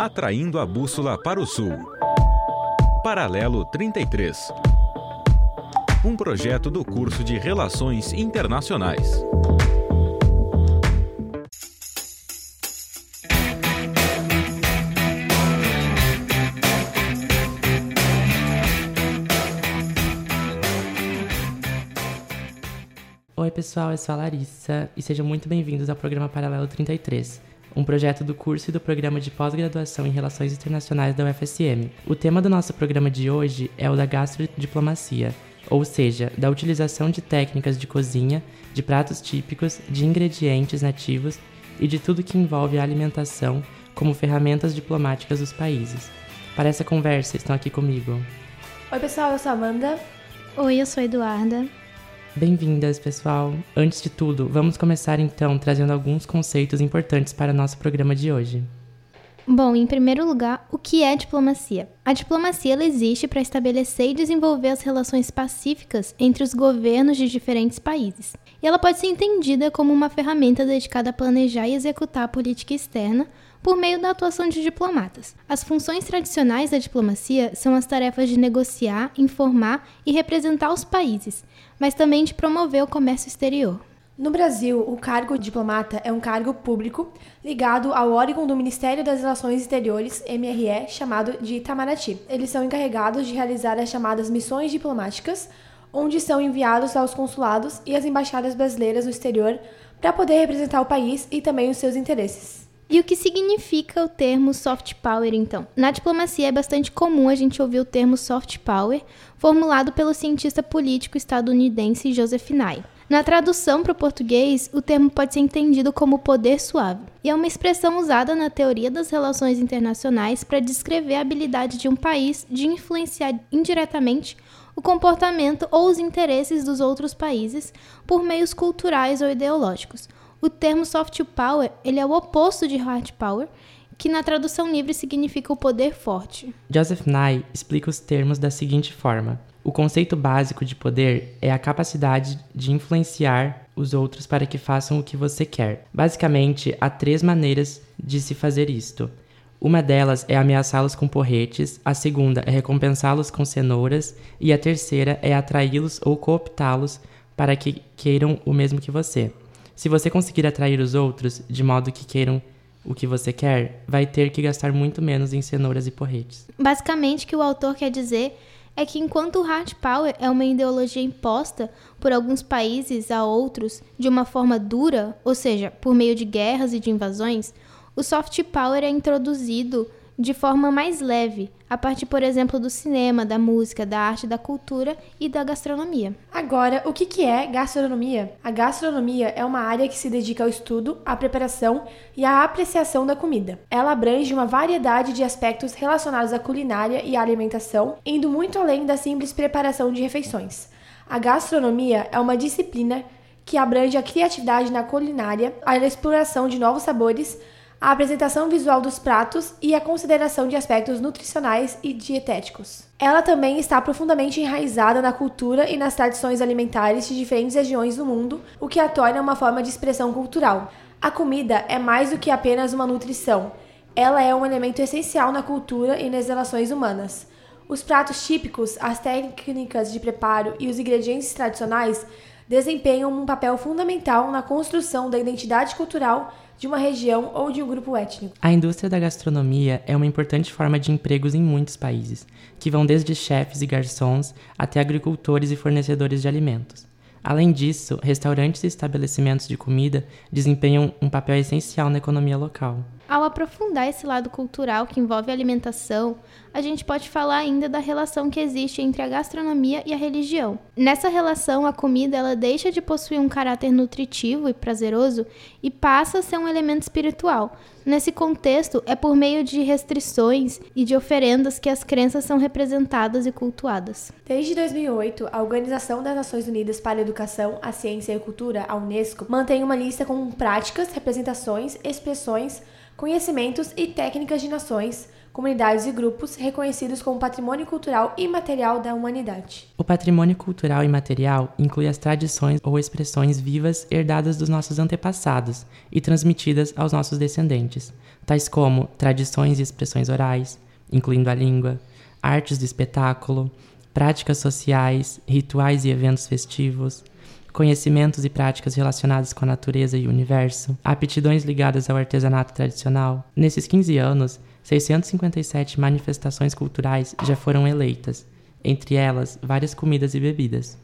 Atraindo a bússola para o sul. Paralelo 33. Um projeto do curso de Relações Internacionais. Oi, pessoal, eu sou a Larissa e sejam muito bem-vindos ao programa Paralelo 33, um projeto do curso e do programa de pós-graduação em Relações Internacionais da UFSM. O tema do nosso programa de hoje é o da gastrodiplomacia, ou seja, da utilização de técnicas de cozinha, de pratos típicos, de ingredientes nativos e de tudo que envolve a alimentação como ferramentas diplomáticas dos países. Para essa conversa, estão aqui comigo. Oi, pessoal, eu sou a Amanda. Oi, eu sou a Eduarda. Bem-vindas, pessoal! Antes de tudo, vamos começar então trazendo alguns conceitos importantes para nosso programa de hoje. Bom, em primeiro lugar, o que é diplomacia? A diplomacia existe para estabelecer e desenvolver as relações pacíficas entre os governos de diferentes países. E ela pode ser entendida como uma ferramenta dedicada a planejar e executar a política externa por meio da atuação de diplomatas. As funções tradicionais da diplomacia são as tarefas de negociar, informar e representar os países, mas também de promover o comércio exterior. No Brasil, o cargo de diplomata é um cargo público ligado ao órgão do Ministério das Relações Exteriores, MRE, chamado de Itamaraty. Eles são encarregados de realizar as chamadas missões diplomáticas, onde são enviados aos consulados e às embaixadas brasileiras no exterior para poder representar o país e também os seus interesses. E o que significa o termo soft power, então? Na diplomacia é bastante comum a gente ouvir o termo soft power, formulado pelo cientista político estadunidense Joseph Nye. Na tradução para o português, o termo pode ser entendido como poder suave, e é uma expressão usada na teoria das relações internacionais para descrever a habilidade de um país de influenciar indiretamente o comportamento ou os interesses dos outros países por meios culturais ou ideológicos o termo soft power ele é o oposto de hard power, que na tradução livre significa o poder forte. Joseph Nye explica os termos da seguinte forma: o conceito básico de poder é a capacidade de influenciar os outros para que façam o que você quer. Basicamente, há três maneiras de se fazer isto. Uma delas é ameaçá-los com porretes, a segunda é recompensá-los com cenouras e a terceira é atraí-los ou cooptá-los para que queiram o mesmo que você. Se você conseguir atrair os outros de modo que queiram o que você quer, vai ter que gastar muito menos em cenouras e porretes. Basicamente, o que o autor quer dizer é que enquanto o hard power é uma ideologia imposta por alguns países a outros de uma forma dura, ou seja, por meio de guerras e de invasões, o soft power é introduzido de forma mais leve, a partir, por exemplo, do cinema, da música, da arte, da cultura e da gastronomia. Agora, o que é gastronomia? A gastronomia é uma área que se dedica ao estudo, à preparação e à apreciação da comida. Ela abrange uma variedade de aspectos relacionados à culinária e à alimentação, indo muito além da simples preparação de refeições. A gastronomia é uma disciplina que abrange a criatividade na culinária, a exploração de novos sabores, a apresentação visual dos pratos e a consideração de aspectos nutricionais e dietéticos. Ela também está profundamente enraizada na cultura e nas tradições alimentares de diferentes regiões do mundo, o que a torna uma forma de expressão cultural. A comida é mais do que apenas uma nutrição. Ela é um elemento essencial na cultura e nas relações humanas. Os pratos típicos, as técnicas de preparo e os ingredientes tradicionais desempenham um papel fundamental na construção da identidade cultural de uma região ou de um grupo étnico. A indústria da gastronomia é uma importante forma de empregos em muitos países, que vão desde chefes e garçons até agricultores e fornecedores de alimentos. Além disso, restaurantes e estabelecimentos de comida desempenham um papel essencial na economia local. Ao aprofundar esse lado cultural que envolve a alimentação, a gente pode falar ainda da relação que existe entre a gastronomia e a religião. Nessa relação, a comida ela deixa de possuir um caráter nutritivo e prazeroso e passa a ser um elemento espiritual. Nesse contexto, é por meio de restrições e de oferendas que as crenças são representadas e cultuadas. Desde 2008, a Organização das Nações Unidas para a Educação, a Ciência e a Cultura, a UNESCO, mantém uma lista com práticas, representações, expressões, conhecimentos e técnicas de nações, comunidades e grupos reconhecidos como patrimônio cultural imaterial da humanidade. O patrimônio cultural imaterial inclui as tradições ou expressões vivas herdadas dos nossos antepassados e transmitidas aos nossos descendentes, tais como tradições e expressões orais, incluindo a língua, artes de espetáculo, práticas sociais, rituais e eventos festivos, conhecimentos e práticas relacionadas com a natureza e o universo, aptidões ligadas ao artesanato tradicional. Nesses 15 anos, 657 manifestações culturais já foram eleitas, entre elas várias comidas e bebidas,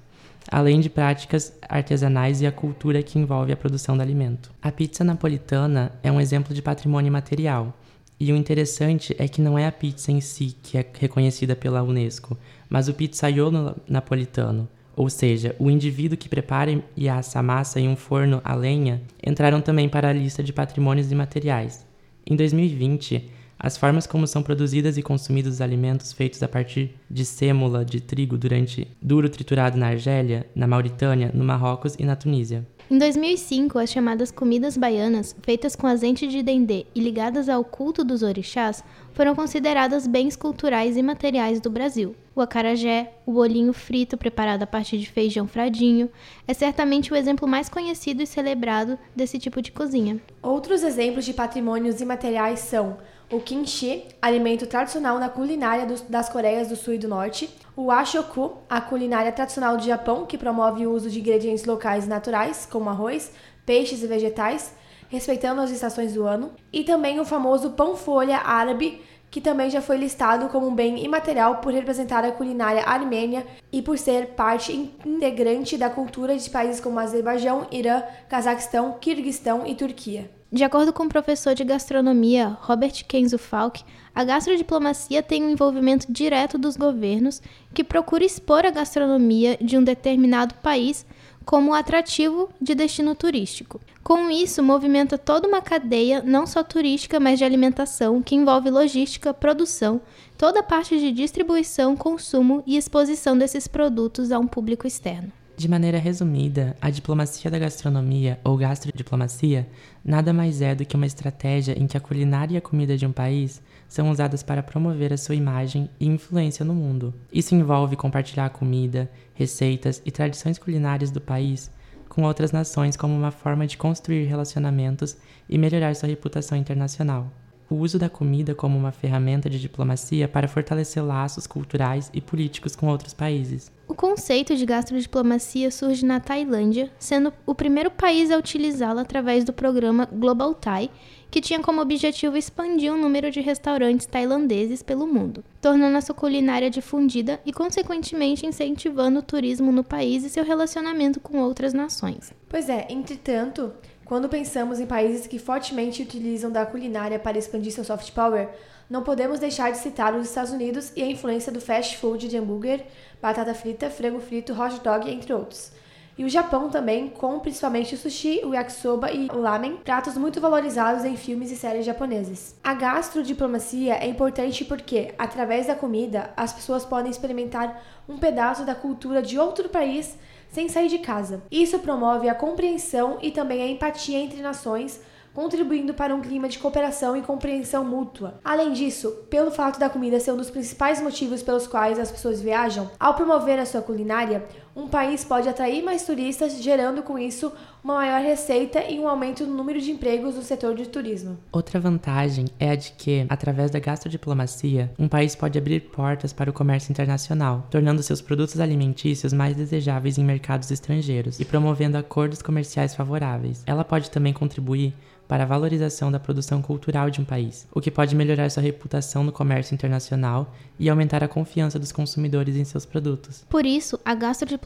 além de práticas artesanais e a cultura que envolve a produção do alimento. A pizza napolitana é um exemplo de patrimônio material. E o interessante é que não é a pizza em si que é reconhecida pela Unesco, mas o pizzaiolo napolitano, ou seja, o indivíduo que prepara e assa massa em um forno a lenha, entraram também para a lista de patrimônios imateriais. Em 2020, as formas como são produzidas e consumidos os alimentos feitos a partir de sêmula de trigo durante duro triturado na Argélia, na Mauritânia, no Marrocos e na Tunísia. Em 2005, as chamadas comidas baianas, feitas com azeite de dendê e ligadas ao culto dos orixás, foram consideradas bens culturais e materiais do Brasil. O acarajé, o bolinho frito preparado a partir de feijão fradinho, é certamente o exemplo mais conhecido e celebrado desse tipo de cozinha. Outros exemplos de patrimônios imateriais são o kimchi, alimento tradicional na culinária dos, das Coreias do Sul e do Norte, o ashoku, a culinária tradicional do Japão, que promove o uso de ingredientes locais naturais, como arroz, peixes e vegetais, respeitando as estações do ano, e também o famoso pão-folha árabe, que também já foi listado como um bem imaterial por representar a culinária armênia e por ser parte integrante da cultura de países como Azerbaijão, Irã, Cazaquistão, Quirguistão e Turquia. De acordo com o professor de gastronomia Robert Kenzo Falk, a gastrodiplomacia tem um envolvimento direto dos governos que procura expor a gastronomia de um determinado país como atrativo de destino turístico. Com isso, movimenta toda uma cadeia, não só turística, mas de alimentação, que envolve logística, produção, toda a parte de distribuição, consumo e exposição desses produtos a um público externo. De maneira resumida, a diplomacia da gastronomia, ou gastrodiplomacia, nada mais é do que uma estratégia em que a culinária e a comida de um país são usadas para promover a sua imagem e influência no mundo. Isso envolve compartilhar a comida, receitas e tradições culinárias do país com outras nações como uma forma de construir relacionamentos e melhorar sua reputação internacional o uso da comida como uma ferramenta de diplomacia para fortalecer laços culturais e políticos com outros países. O conceito de gastrodiplomacia surge na Tailândia, sendo o primeiro país a utilizá-la através do programa Global Thai, que tinha como objetivo expandir o número de restaurantes tailandeses pelo mundo, tornando a sua culinária difundida e, consequentemente, incentivando o turismo no país e seu relacionamento com outras nações. Pois é, entretanto, quando pensamos em países que fortemente utilizam da culinária para expandir seu soft power, não podemos deixar de citar os Estados Unidos e a influência do fast food de hambúrguer, batata frita, frango frito, hot dog, entre outros. E o Japão também, com principalmente o sushi, o yakisoba e o ramen, pratos muito valorizados em filmes e séries japoneses. A gastrodiplomacia é importante porque, através da comida, as pessoas podem experimentar um pedaço da cultura de outro país sem sair de casa. Isso promove a compreensão e também a empatia entre nações, contribuindo para um clima de cooperação e compreensão mútua. Além disso, pelo fato da comida ser um dos principais motivos pelos quais as pessoas viajam, ao promover a sua culinária, um país pode atrair mais turistas, gerando com isso uma maior receita e um aumento no número de empregos no setor de turismo. Outra vantagem é a de que, através da gastrodiplomacia, um país pode abrir portas para o comércio internacional, tornando seus produtos alimentícios mais desejáveis em mercados estrangeiros e promovendo acordos comerciais favoráveis. Ela pode também contribuir para a valorização da produção cultural de um país, o que pode melhorar sua reputação no comércio internacional e aumentar a confiança dos consumidores em seus produtos. Por isso, a gastrodiplomacia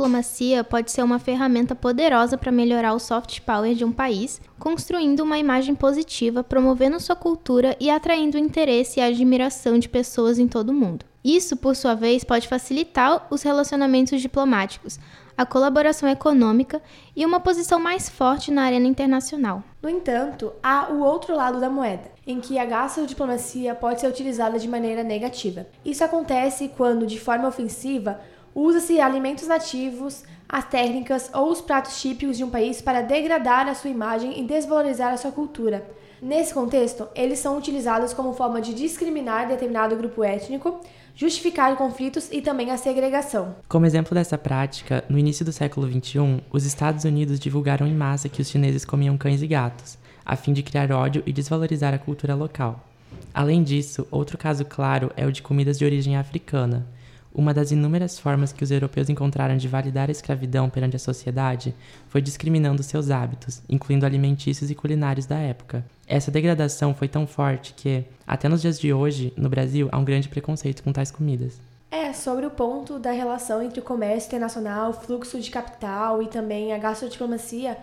pode ser uma ferramenta poderosa para melhorar o soft power de um país, construindo uma imagem positiva, promovendo sua cultura e atraindo o interesse e a admiração de pessoas em todo o mundo. Isso, por sua vez, pode facilitar os relacionamentos diplomáticos, a colaboração econômica e uma posição mais forte na arena internacional. No entanto, há o outro lado da moeda, em que a gastrodiplomacia pode ser utilizada de maneira negativa. Isso acontece quando, de forma ofensiva, Usa-se alimentos nativos, as técnicas ou os pratos típicos de um país para degradar a sua imagem e desvalorizar a sua cultura. Nesse contexto, eles são utilizados como forma de discriminar determinado grupo étnico, justificar conflitos e também a segregação. Como exemplo dessa prática, no início do século XXI, os Estados Unidos divulgaram em massa que os chineses comiam cães e gatos, a fim de criar ódio e desvalorizar a cultura local. Além disso, outro caso claro é o de comidas de origem africana. Uma das inúmeras formas que os europeus encontraram de validar a escravidão perante a sociedade foi discriminando seus hábitos, incluindo alimentícios e culinários da época. Essa degradação foi tão forte que, até nos dias de hoje, no Brasil, há um grande preconceito com tais comidas. É, sobre o ponto da relação entre o comércio internacional, fluxo de capital e também a gastrodiplomacia,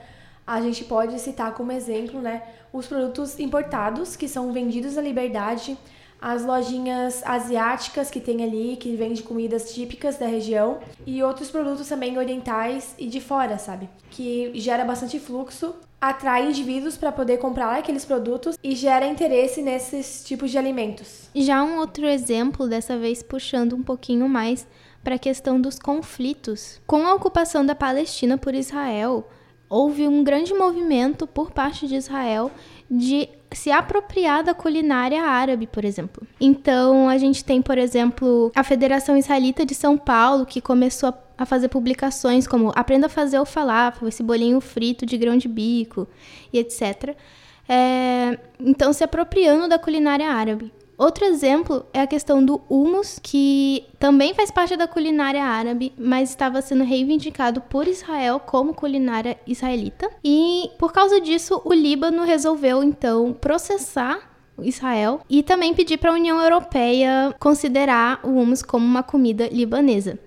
a gente pode citar como exemplo né, os produtos importados que são vendidos na liberdade as lojinhas asiáticas que tem ali, que vende comidas típicas da região, e outros produtos também orientais e de fora, sabe? Que gera bastante fluxo, atrai indivíduos para poder comprar aqueles produtos e gera interesse nesses tipos de alimentos. Já um outro exemplo, dessa vez puxando um pouquinho mais para a questão dos conflitos. Com a ocupação da Palestina por Israel, houve um grande movimento por parte de Israel de se apropriar da culinária árabe, por exemplo. Então, a gente tem, por exemplo, a Federação Israelita de São Paulo, que começou a fazer publicações como Aprenda a fazer o falafel, esse bolinho frito de grão de bico e etc. É, então, se apropriando da culinária árabe. Outro exemplo é a questão do hummus, que também faz parte da culinária árabe, mas estava sendo reivindicado por Israel como culinária israelita. E por causa disso, o Líbano resolveu então processar Israel e também pedir para a União Europeia considerar o hummus como uma comida libanesa.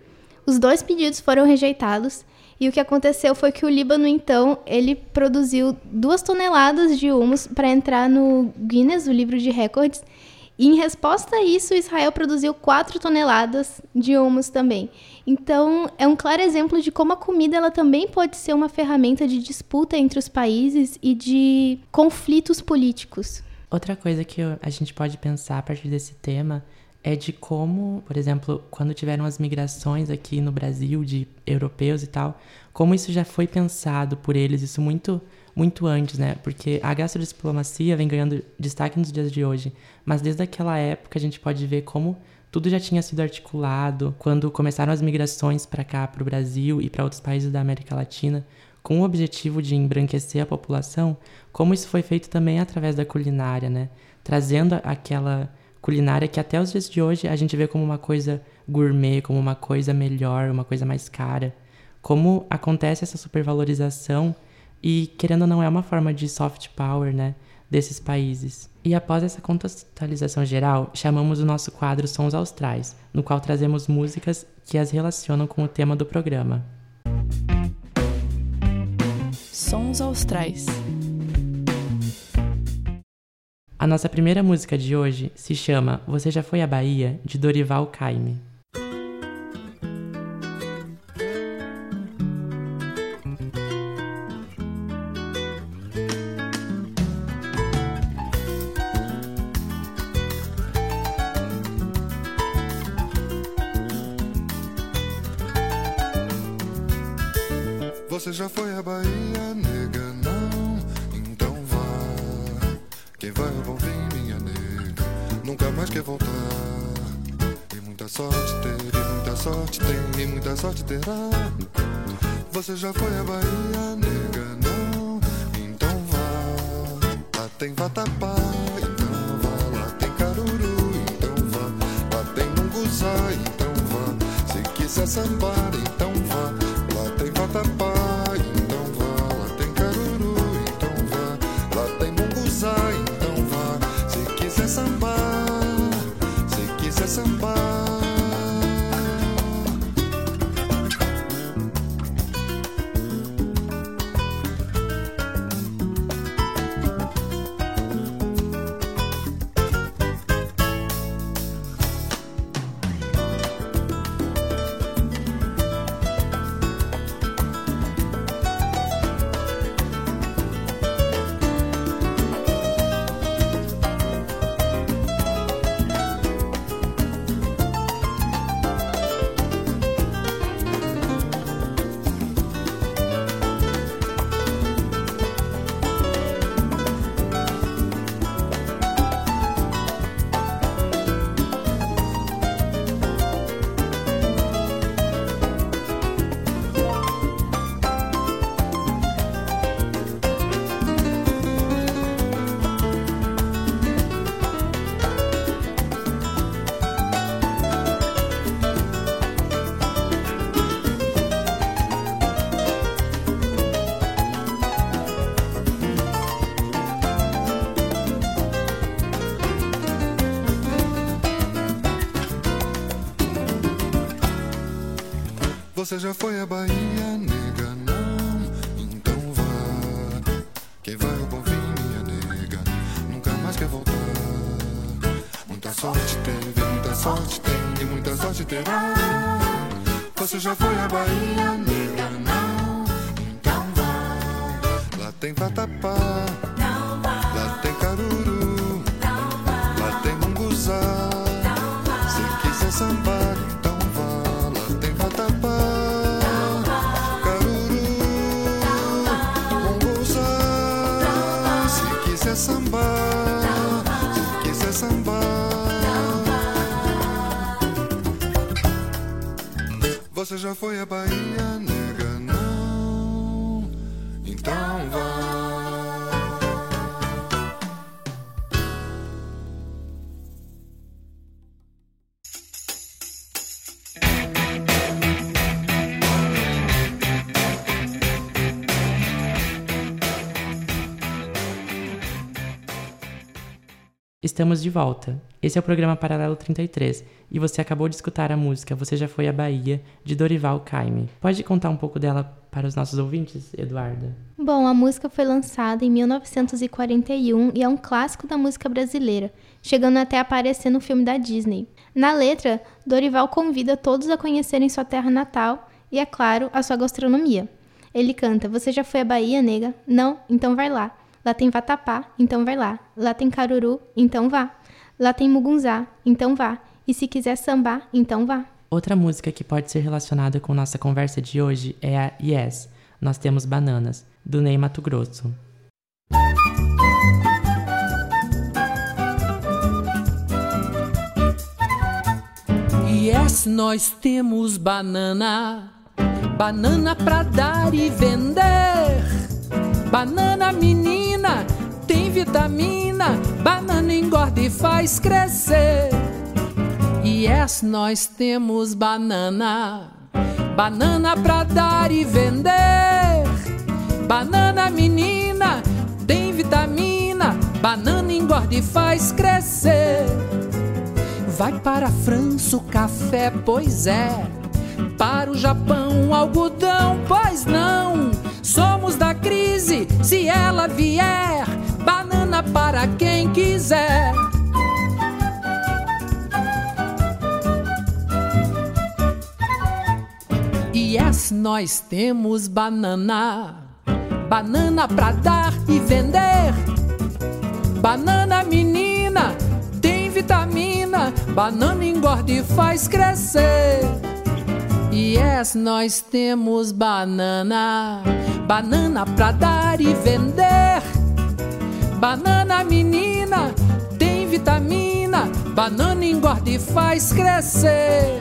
Os dois pedidos foram rejeitados e o que aconteceu foi que o Líbano, então, ele produziu duas toneladas de hummus para entrar no Guinness, o livro de recordes, e em resposta a isso, Israel produziu 4 toneladas de humus também. Então, é um claro exemplo de como a comida ela também pode ser uma ferramenta de disputa entre os países e de conflitos políticos. Outra coisa que a gente pode pensar a partir desse tema é de como, por exemplo, quando tiveram as migrações aqui no Brasil de europeus e tal, como isso já foi pensado por eles, isso muito muito antes, né? Porque a gastrodiplomacia vem ganhando destaque nos dias de hoje, mas desde aquela época a gente pode ver como tudo já tinha sido articulado quando começaram as migrações para cá, para o Brasil e para outros países da América Latina, com o objetivo de embranquecer a população, como isso foi feito também através da culinária, né? Trazendo aquela culinária que até os dias de hoje a gente vê como uma coisa gourmet, como uma coisa melhor, uma coisa mais cara. Como acontece essa supervalorização e, querendo ou não, é uma forma de soft power, né? Desses países. E após essa contextualização geral, chamamos o nosso quadro Sons Austrais, no qual trazemos músicas que as relacionam com o tema do programa. Sons Austrais. A nossa primeira música de hoje se chama Você Já Foi à Bahia, de Dorival Caymmi. Tem vatapá, então vá. Lá tem caruru, então vá. Lá tem munguzá, então vá. Se quiser sambar, então vá. Lá tem vatapá. Você já foi à Bahia, nega? Não, então vá. Quem vai ao bom fim, minha nega, nunca mais quer voltar. Muita sorte teve, muita sorte tem, e muita sorte terá. Você já foi à Bahia, nega? Não, então vá. Lá tem vatapá, já foi à Bahia, nega? Estamos de volta. Esse é o programa Paralelo 33 e você acabou de escutar a música Você Já Foi à Bahia, de Dorival Caymmi. Pode contar um pouco dela para os nossos ouvintes, Eduarda? Bom, a música foi lançada em 1941 e é um clássico da música brasileira, chegando até a aparecer no filme da Disney. Na letra, Dorival convida todos a conhecerem sua terra natal e, é claro, a sua gastronomia. Ele canta: Você já foi à Bahia, nega? Não? Então vai lá. Lá tem vatapá, então vai lá. Lá tem caruru, então vá. Lá tem mugunzá, então vá. E se quiser sambar, então vá. Outra música que pode ser relacionada com nossa conversa de hoje é a Yes, Nós Temos Bananas, do Ney Mato Grosso. Yes, nós temos banana, banana pra dar e vender. Banana menina, tem vitamina, banana engorda e faz crescer. Yes, nós temos banana, banana pra dar e vender. Banana menina, tem vitamina, banana engorda e faz crescer. Vai para a França o café, pois é. Para o Japão, algodão, pois não. Somos da crise, se ela vier. Banana para quem quiser. Yes, nós temos banana. Banana pra dar e vender. Banana menina, tem vitamina. Banana engorda e faz crescer. Yes, nós temos banana. Banana pra dar e vender. Banana menina, tem vitamina. Banana engorda e faz crescer.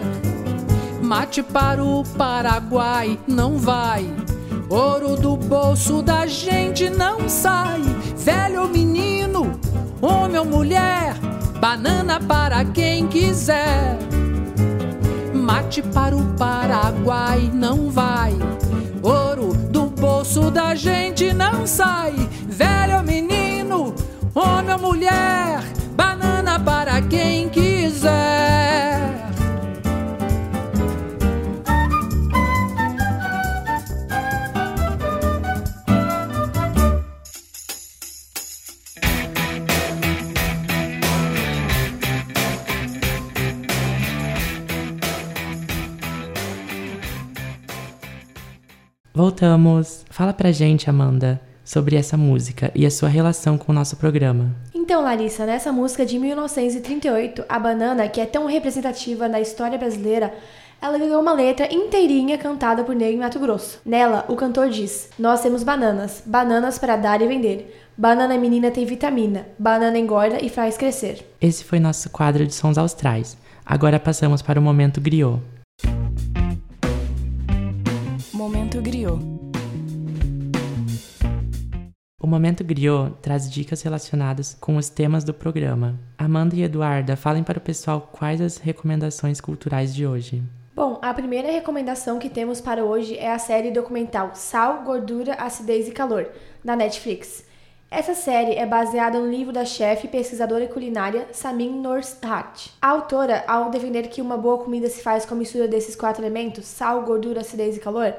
Mate para o Paraguai não vai. Ouro do bolso da gente não sai. Velho ou menino, homem ou mulher, banana para quem quiser. Mate para o Paraguai não vai. Ouro do bolso da gente não sai. Velho ou menino, homem ou mulher, Voltamos. Fala pra gente, Amanda, sobre essa música e a sua relação com o nosso programa. Então, Larissa, nessa música de 1938, a banana, que é tão representativa na história brasileira, ela ganhou uma letra inteirinha cantada por Ney Mato Grosso. Nela, o cantor diz: Nós temos bananas, bananas para dar e vender. Banana menina tem vitamina, banana engorda e faz crescer. Esse foi nosso quadro de sons austrais. Agora passamos para o momento griot. Momento griot. O Momento Griot traz dicas relacionadas com os temas do programa. Amanda e Eduarda, falem para o pessoal quais as recomendações culturais de hoje. Bom, a primeira recomendação que temos para hoje é a série documental Sal, Gordura, Acidez e Calor, da Netflix. Essa série é baseada no livro da chefe e pesquisadora culinária Samin Norshat. A autora, ao defender que uma boa comida se faz com a mistura desses quatro elementos, sal, gordura, acidez e calor,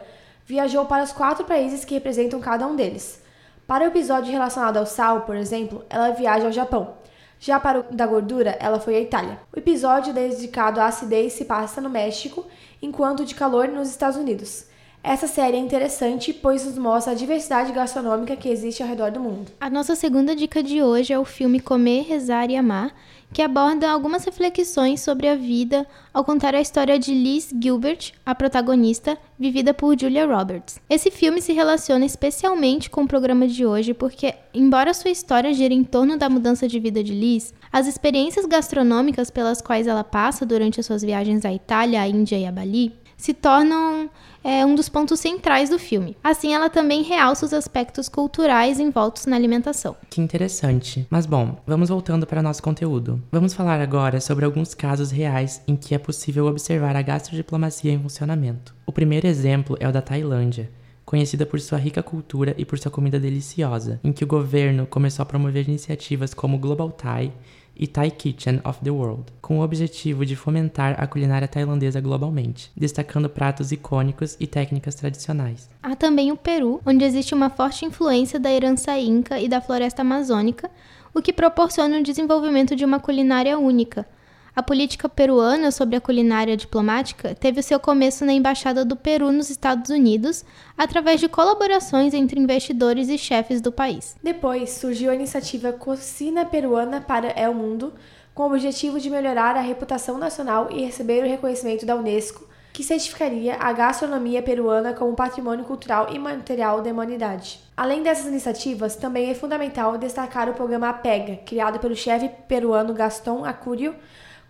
viajou para os quatro países que representam cada um deles. Para o episódio relacionado ao sal, por exemplo, ela viaja ao Japão. Já para o da gordura, ela foi à Itália. O episódio dedicado à acidez se passa no México, enquanto o de calor nos Estados Unidos. Essa série é interessante, pois nos mostra a diversidade gastronômica que existe ao redor do mundo. A nossa segunda dica de hoje é o filme Comer, Rezar e Amar, que aborda algumas reflexões sobre a vida ao contar a história de Liz Gilbert, a protagonista, vivida por Julia Roberts. Esse filme se relaciona especialmente com o programa de hoje porque, embora sua história gire em torno da mudança de vida de Liz, as experiências gastronômicas pelas quais ela passa durante as suas viagens à Itália, à Índia e a Bali se tornam é um dos pontos centrais do filme. Assim, ela também realça os aspectos culturais envoltos na alimentação. Que interessante. Mas bom, vamos voltando para nosso conteúdo. Vamos falar agora sobre alguns casos reais em que é possível observar a gastrodiplomacia em funcionamento. O primeiro exemplo é o da Tailândia conhecida por sua rica cultura e por sua comida deliciosa, em que o governo começou a promover iniciativas como Global Thai e Thai Kitchen of the World, com o objetivo de fomentar a culinária tailandesa globalmente, destacando pratos icônicos e técnicas tradicionais. Há também o Peru, onde existe uma forte influência da herança inca e da floresta amazônica, o que proporciona o desenvolvimento de uma culinária única, a política peruana sobre a culinária diplomática teve seu começo na Embaixada do Peru nos Estados Unidos, através de colaborações entre investidores e chefes do país. Depois surgiu a iniciativa Cocina Peruana para El Mundo, com o objetivo de melhorar a reputação nacional e receber o reconhecimento da Unesco, que certificaria a gastronomia peruana como patrimônio cultural e material da humanidade. Além dessas iniciativas, também é fundamental destacar o programa APEGA, criado pelo chefe peruano Gaston Acúrio,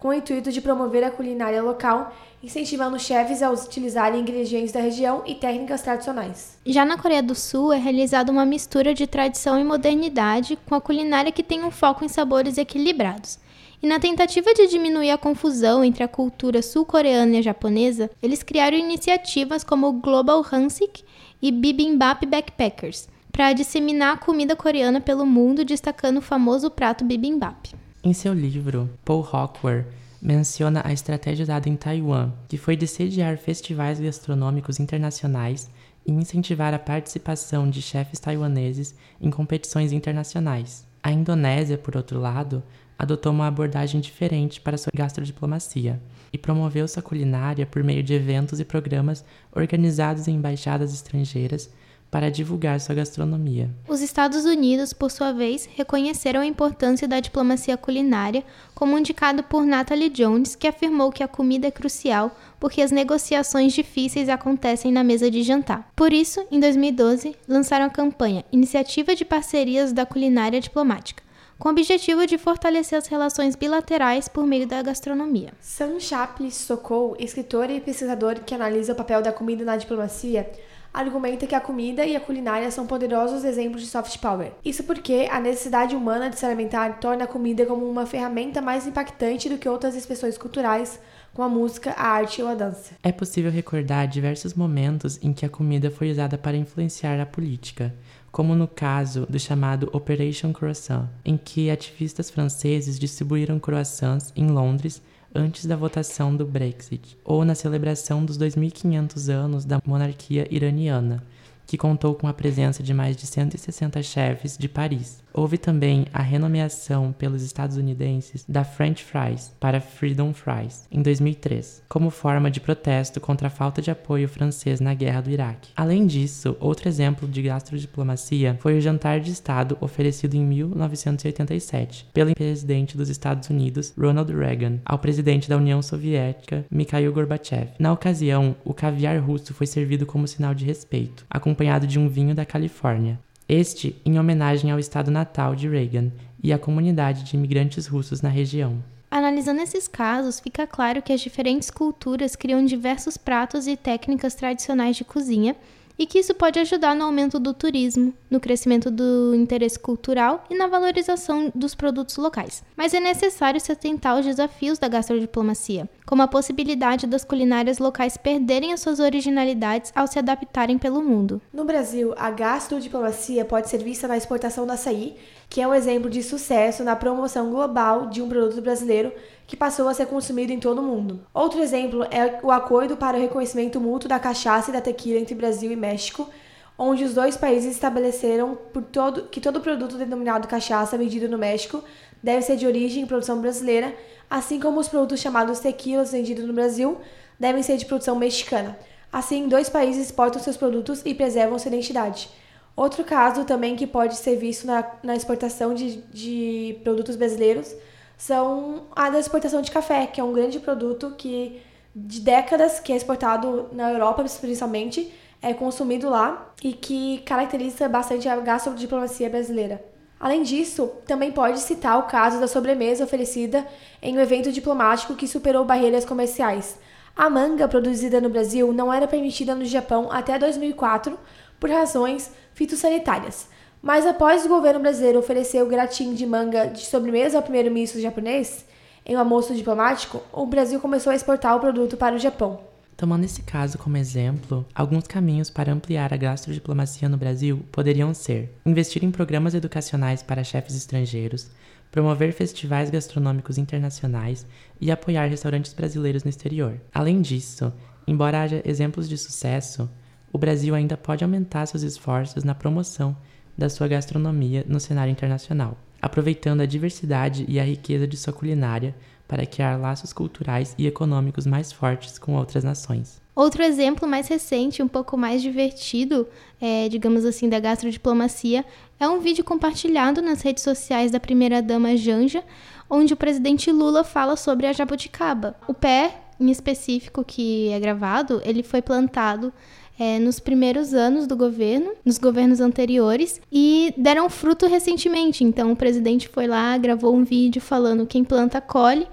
com o intuito de promover a culinária local, incentivando chefes a utilizarem ingredientes da região e técnicas tradicionais. Já na Coreia do Sul é realizada uma mistura de tradição e modernidade com a culinária que tem um foco em sabores equilibrados. E na tentativa de diminuir a confusão entre a cultura sul-coreana e a japonesa, eles criaram iniciativas como o Global Hansik e Bibimbap Backpackers, para disseminar a comida coreana pelo mundo, destacando o famoso prato bibimbap. Em seu livro, Paul Hawker menciona a estratégia usada em Taiwan, que foi de sediar festivais gastronômicos internacionais e incentivar a participação de chefes taiwaneses em competições internacionais. A Indonésia, por outro lado, adotou uma abordagem diferente para sua gastrodiplomacia e promoveu sua culinária por meio de eventos e programas organizados em embaixadas estrangeiras para divulgar sua gastronomia. Os Estados Unidos, por sua vez, reconheceram a importância da diplomacia culinária, como indicado por Natalie Jones, que afirmou que a comida é crucial porque as negociações difíceis acontecem na mesa de jantar. Por isso, em 2012, lançaram a campanha Iniciativa de Parcerias da Culinária Diplomática com o objetivo de fortalecer as relações bilaterais por meio da gastronomia. Sam Shapley Sokol, escritor e pesquisador que analisa o papel da comida na diplomacia, argumenta que a comida e a culinária são poderosos exemplos de soft power. Isso porque a necessidade humana de se alimentar torna a comida como uma ferramenta mais impactante do que outras expressões culturais, como a música, a arte ou a dança. É possível recordar diversos momentos em que a comida foi usada para influenciar a política, como no caso do chamado Operation Croissant, em que ativistas franceses distribuíram croissants em Londres antes da votação do Brexit, ou na celebração dos 2.500 anos da monarquia iraniana, que contou com a presença de mais de 160 chefes de Paris. Houve também a renomeação pelos estadunidenses da French Fries para Freedom Fries em 2003, como forma de protesto contra a falta de apoio francês na guerra do Iraque. Além disso, outro exemplo de gastrodiplomacia foi o jantar de Estado oferecido em 1987 pelo presidente dos Estados Unidos, Ronald Reagan, ao presidente da União Soviética, Mikhail Gorbachev. Na ocasião, o caviar russo foi servido como sinal de respeito, acompanhado de um vinho da Califórnia este em homenagem ao estado natal de Reagan e à comunidade de imigrantes russos na região. Analisando esses casos, fica claro que as diferentes culturas criam diversos pratos e técnicas tradicionais de cozinha e que isso pode ajudar no aumento do turismo, no crescimento do interesse cultural e na valorização dos produtos locais. Mas é necessário se atentar aos desafios da gastrodiplomacia, como a possibilidade das culinárias locais perderem as suas originalidades ao se adaptarem pelo mundo. No Brasil, a gastrodiplomacia pode ser vista na exportação do açaí, que é um exemplo de sucesso na promoção global de um produto brasileiro que passou a ser consumido em todo o mundo. Outro exemplo é o acordo para o reconhecimento mútuo da cachaça e da tequila entre Brasil e México, onde os dois países estabeleceram todo, que todo produto denominado cachaça vendido no México deve ser de origem e produção brasileira, assim como os produtos chamados tequilas vendidos no Brasil devem ser de produção mexicana. Assim, dois países exportam seus produtos e preservam sua identidade. Outro caso também que pode ser visto na, na exportação de, de produtos brasileiros são a da exportação de café, que é um grande produto que de décadas que é exportado na Europa principalmente, é consumido lá e que caracteriza bastante a gastrodiplomacia brasileira. Além disso, também pode citar o caso da sobremesa oferecida em um evento diplomático que superou barreiras comerciais. A manga produzida no Brasil não era permitida no Japão até 2004 por razões fitossanitárias. Mas após o governo brasileiro oferecer o gratim de manga de sobremesa ao primeiro-ministro japonês, em um almoço diplomático, o Brasil começou a exportar o produto para o Japão. Tomando esse caso como exemplo, alguns caminhos para ampliar a gastrodiplomacia no Brasil poderiam ser investir em programas educacionais para chefes estrangeiros, promover festivais gastronômicos internacionais e apoiar restaurantes brasileiros no exterior. Além disso, embora haja exemplos de sucesso, o Brasil ainda pode aumentar seus esforços na promoção da sua gastronomia no cenário internacional, aproveitando a diversidade e a riqueza de sua culinária para criar laços culturais e econômicos mais fortes com outras nações. Outro exemplo mais recente, um pouco mais divertido, é, digamos assim, da gastrodiplomacia, é um vídeo compartilhado nas redes sociais da primeira-dama Janja, onde o presidente Lula fala sobre a jabuticaba. O pé, em específico, que é gravado, ele foi plantado é, nos primeiros anos do governo, nos governos anteriores, e deram fruto recentemente. Então, o presidente foi lá, gravou um vídeo falando quem planta colhe,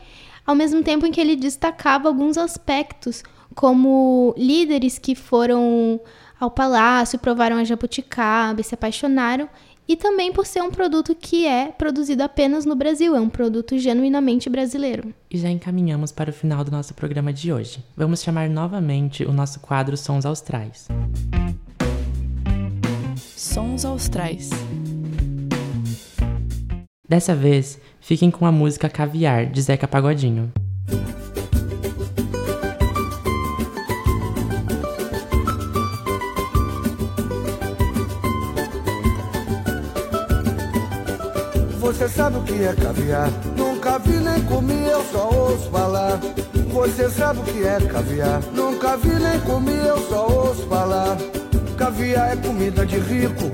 ao mesmo tempo em que ele destacava alguns aspectos, como líderes que foram ao palácio, provaram a jabuticaba e se apaixonaram, e também por ser um produto que é produzido apenas no Brasil, é um produto genuinamente brasileiro. E já encaminhamos para o final do nosso programa de hoje. Vamos chamar novamente o nosso quadro Sons Austrais. Sons Austrais. Dessa vez, fiquem com a música Caviar, de Zeca Pagodinho. Você sabe o que é caviar? Nunca vi nem comi, eu só ouço falar. Você sabe o que é caviar? Nunca vi nem comi, eu só ouço falar. Caviar é comida de rico.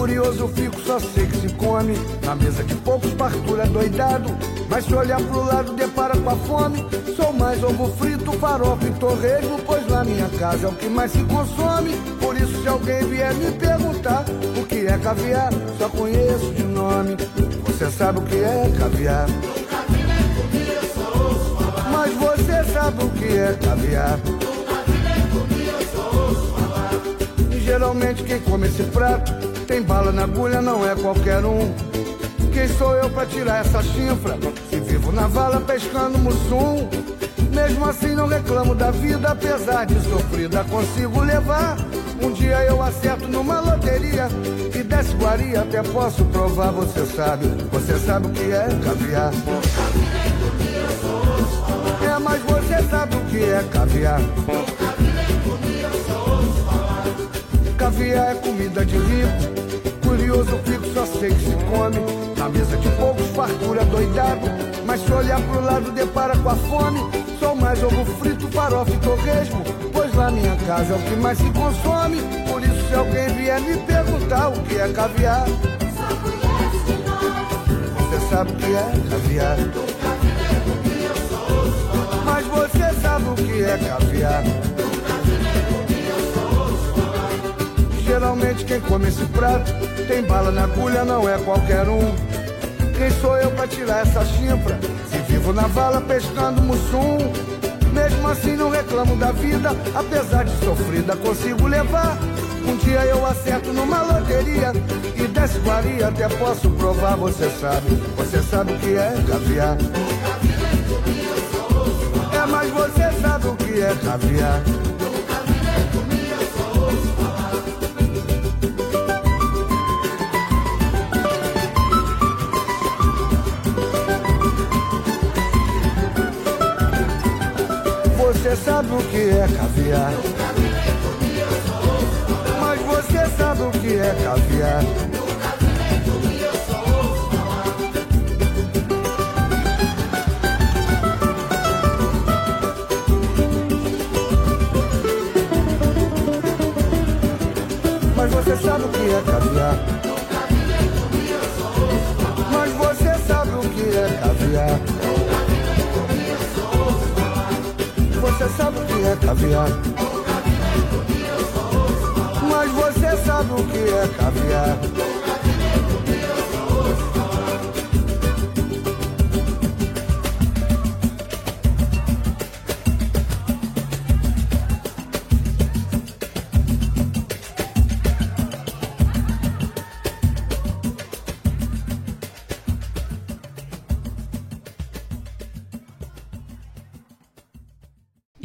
Curioso fico, só sei que se come. Na mesa de poucos, partura doidado. Mas se olhar pro lado, depara com a fome. Sou mais ovo frito, farofa e torresmo. Pois na minha casa é o que mais se consome. Por isso, se alguém vier me perguntar o que é caviar, só conheço de nome. Você sabe o que é caviar? Mas você sabe o que é caviar? E geralmente quem come esse prato tem bala na agulha, não é qualquer um. Quem sou eu pra tirar essa chifra? Se vivo na vala pescando mussum. Mesmo assim não reclamo da vida, apesar de sofrida consigo levar. Um dia eu acerto numa loteria e desce guaria, até posso provar, você sabe. Você sabe o que é caviar. É, mas você sabe o que é caviar. Caviar é comida de rico. Curioso fico, só sei que se come. Na mesa de poucos, fartura doidado. Mas se olhar pro lado, depara com a fome. Sou mais ovo frito, farofa e torresmo. Pois lá minha casa é o que mais se consome. Por isso, se alguém vier me perguntar o que é caviar, você sabe o que é caviar. Mas você sabe o que é caviar. Geralmente quem come esse prato tem bala na agulha, não é qualquer um. Quem sou eu pra tirar essa chifra? Se vivo na vala pescando mussum. Mesmo assim não reclamo da vida, apesar de sofrida consigo levar. Um dia eu acerto numa loteria e desce guaria, até posso provar, você sabe. Você sabe o que é caviar. É Mas você sabe o que é caviar? Você sabe o que é caviar? Mas você sabe o que é caviar? Mas você sabe o que é caviar? Você sabe o que é caviar? Mas você sabe o que é caviar?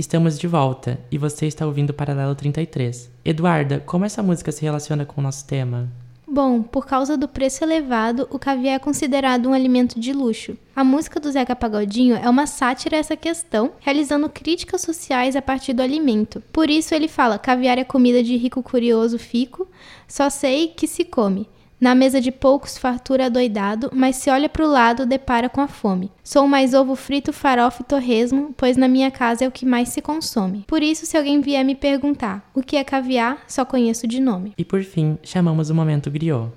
Estamos de volta e você está ouvindo Paralelo 33. Eduarda, como essa música se relaciona com o nosso tema? Bom, por causa do preço elevado, o caviar é considerado um alimento de luxo. A música do Zeca Pagodinho é uma sátira a essa questão, realizando críticas sociais a partir do alimento. Por isso ele fala: caviar é comida de rico curioso fico, só sei que se come. Na mesa de poucos, fartura doidado, mas se olha para o lado, depara com a fome. Sou mais ovo frito, farofa e torresmo, pois na minha casa é o que mais se consome. Por isso, se alguém vier me perguntar o que é caviar, só conheço de nome. E por fim, chamamos o Momento Griot.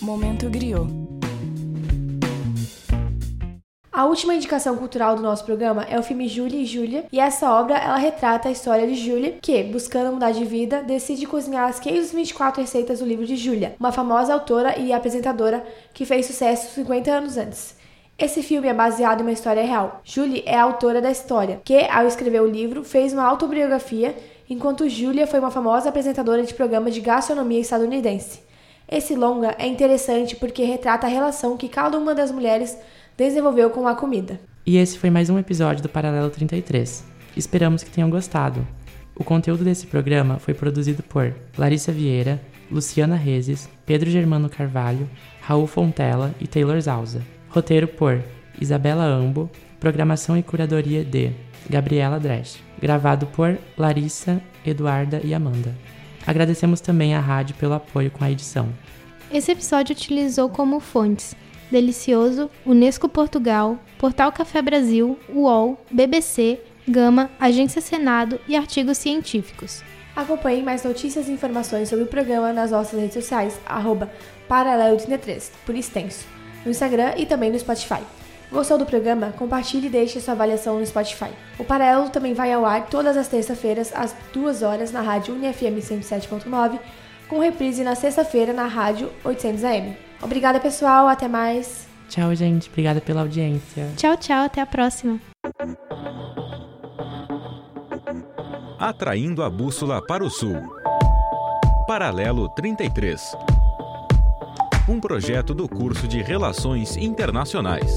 Momento Griot. A última indicação cultural do nosso programa é o filme Júlia e Júlia, e essa obra ela retrata a história de Júlia, que, buscando mudar de vida, decide cozinhar as 524 receitas do livro de Júlia, uma famosa autora e apresentadora que fez sucesso 50 anos antes. Esse filme é baseado em uma história real. Julie é a autora da história, que, ao escrever o livro, fez uma autobiografia, enquanto Julia foi uma famosa apresentadora de programa de gastronomia estadunidense. Esse longa é interessante porque retrata a relação que cada uma das mulheres desenvolveu com a comida. E esse foi mais um episódio do Paralelo 33. Esperamos que tenham gostado. O conteúdo desse programa foi produzido por Larissa Vieira, Luciana Rezes, Pedro Germano Carvalho, Raul Fontela e Taylor Zausa. Roteiro por Isabela Ambo, programação e curadoria de Gabriela Dresch. Gravado por Larissa, Eduarda e Amanda. Agradecemos também à rádio pelo apoio com a edição. Esse episódio utilizou como fontes Delicioso, Unesco Portugal, Portal Café Brasil, UOL, BBC, Gama, Agência Senado e artigos científicos. Acompanhe mais notícias e informações sobre o programa nas nossas redes sociais, arroba Paralelo33, por extenso, no Instagram e também no Spotify. Gostou do programa? Compartilhe e deixe sua avaliação no Spotify. O Paralelo também vai ao ar todas as terças-feiras, às 2 horas, na rádio UniFM 107.9, com reprise na sexta-feira na rádio 800 AM. Obrigada, pessoal. Até mais. Tchau, gente. Obrigada pela audiência. Tchau, tchau. Até a próxima. Atraindo a bússola para o sul. Paralelo 33. Um projeto do curso de Relações Internacionais.